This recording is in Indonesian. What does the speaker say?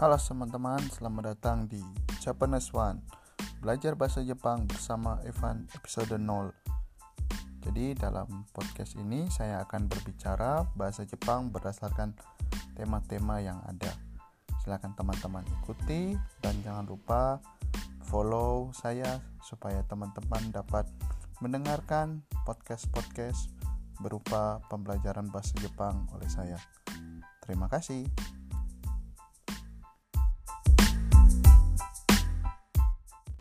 Halo teman-teman, selamat datang di Japanese One Belajar bahasa Jepang bersama Evan episode 0 Jadi dalam podcast ini saya akan berbicara bahasa Jepang berdasarkan tema-tema yang ada Silahkan teman-teman ikuti dan jangan lupa follow saya supaya teman-teman dapat mendengarkan podcast-podcast berupa pembelajaran bahasa Jepang oleh saya. Terima kasih.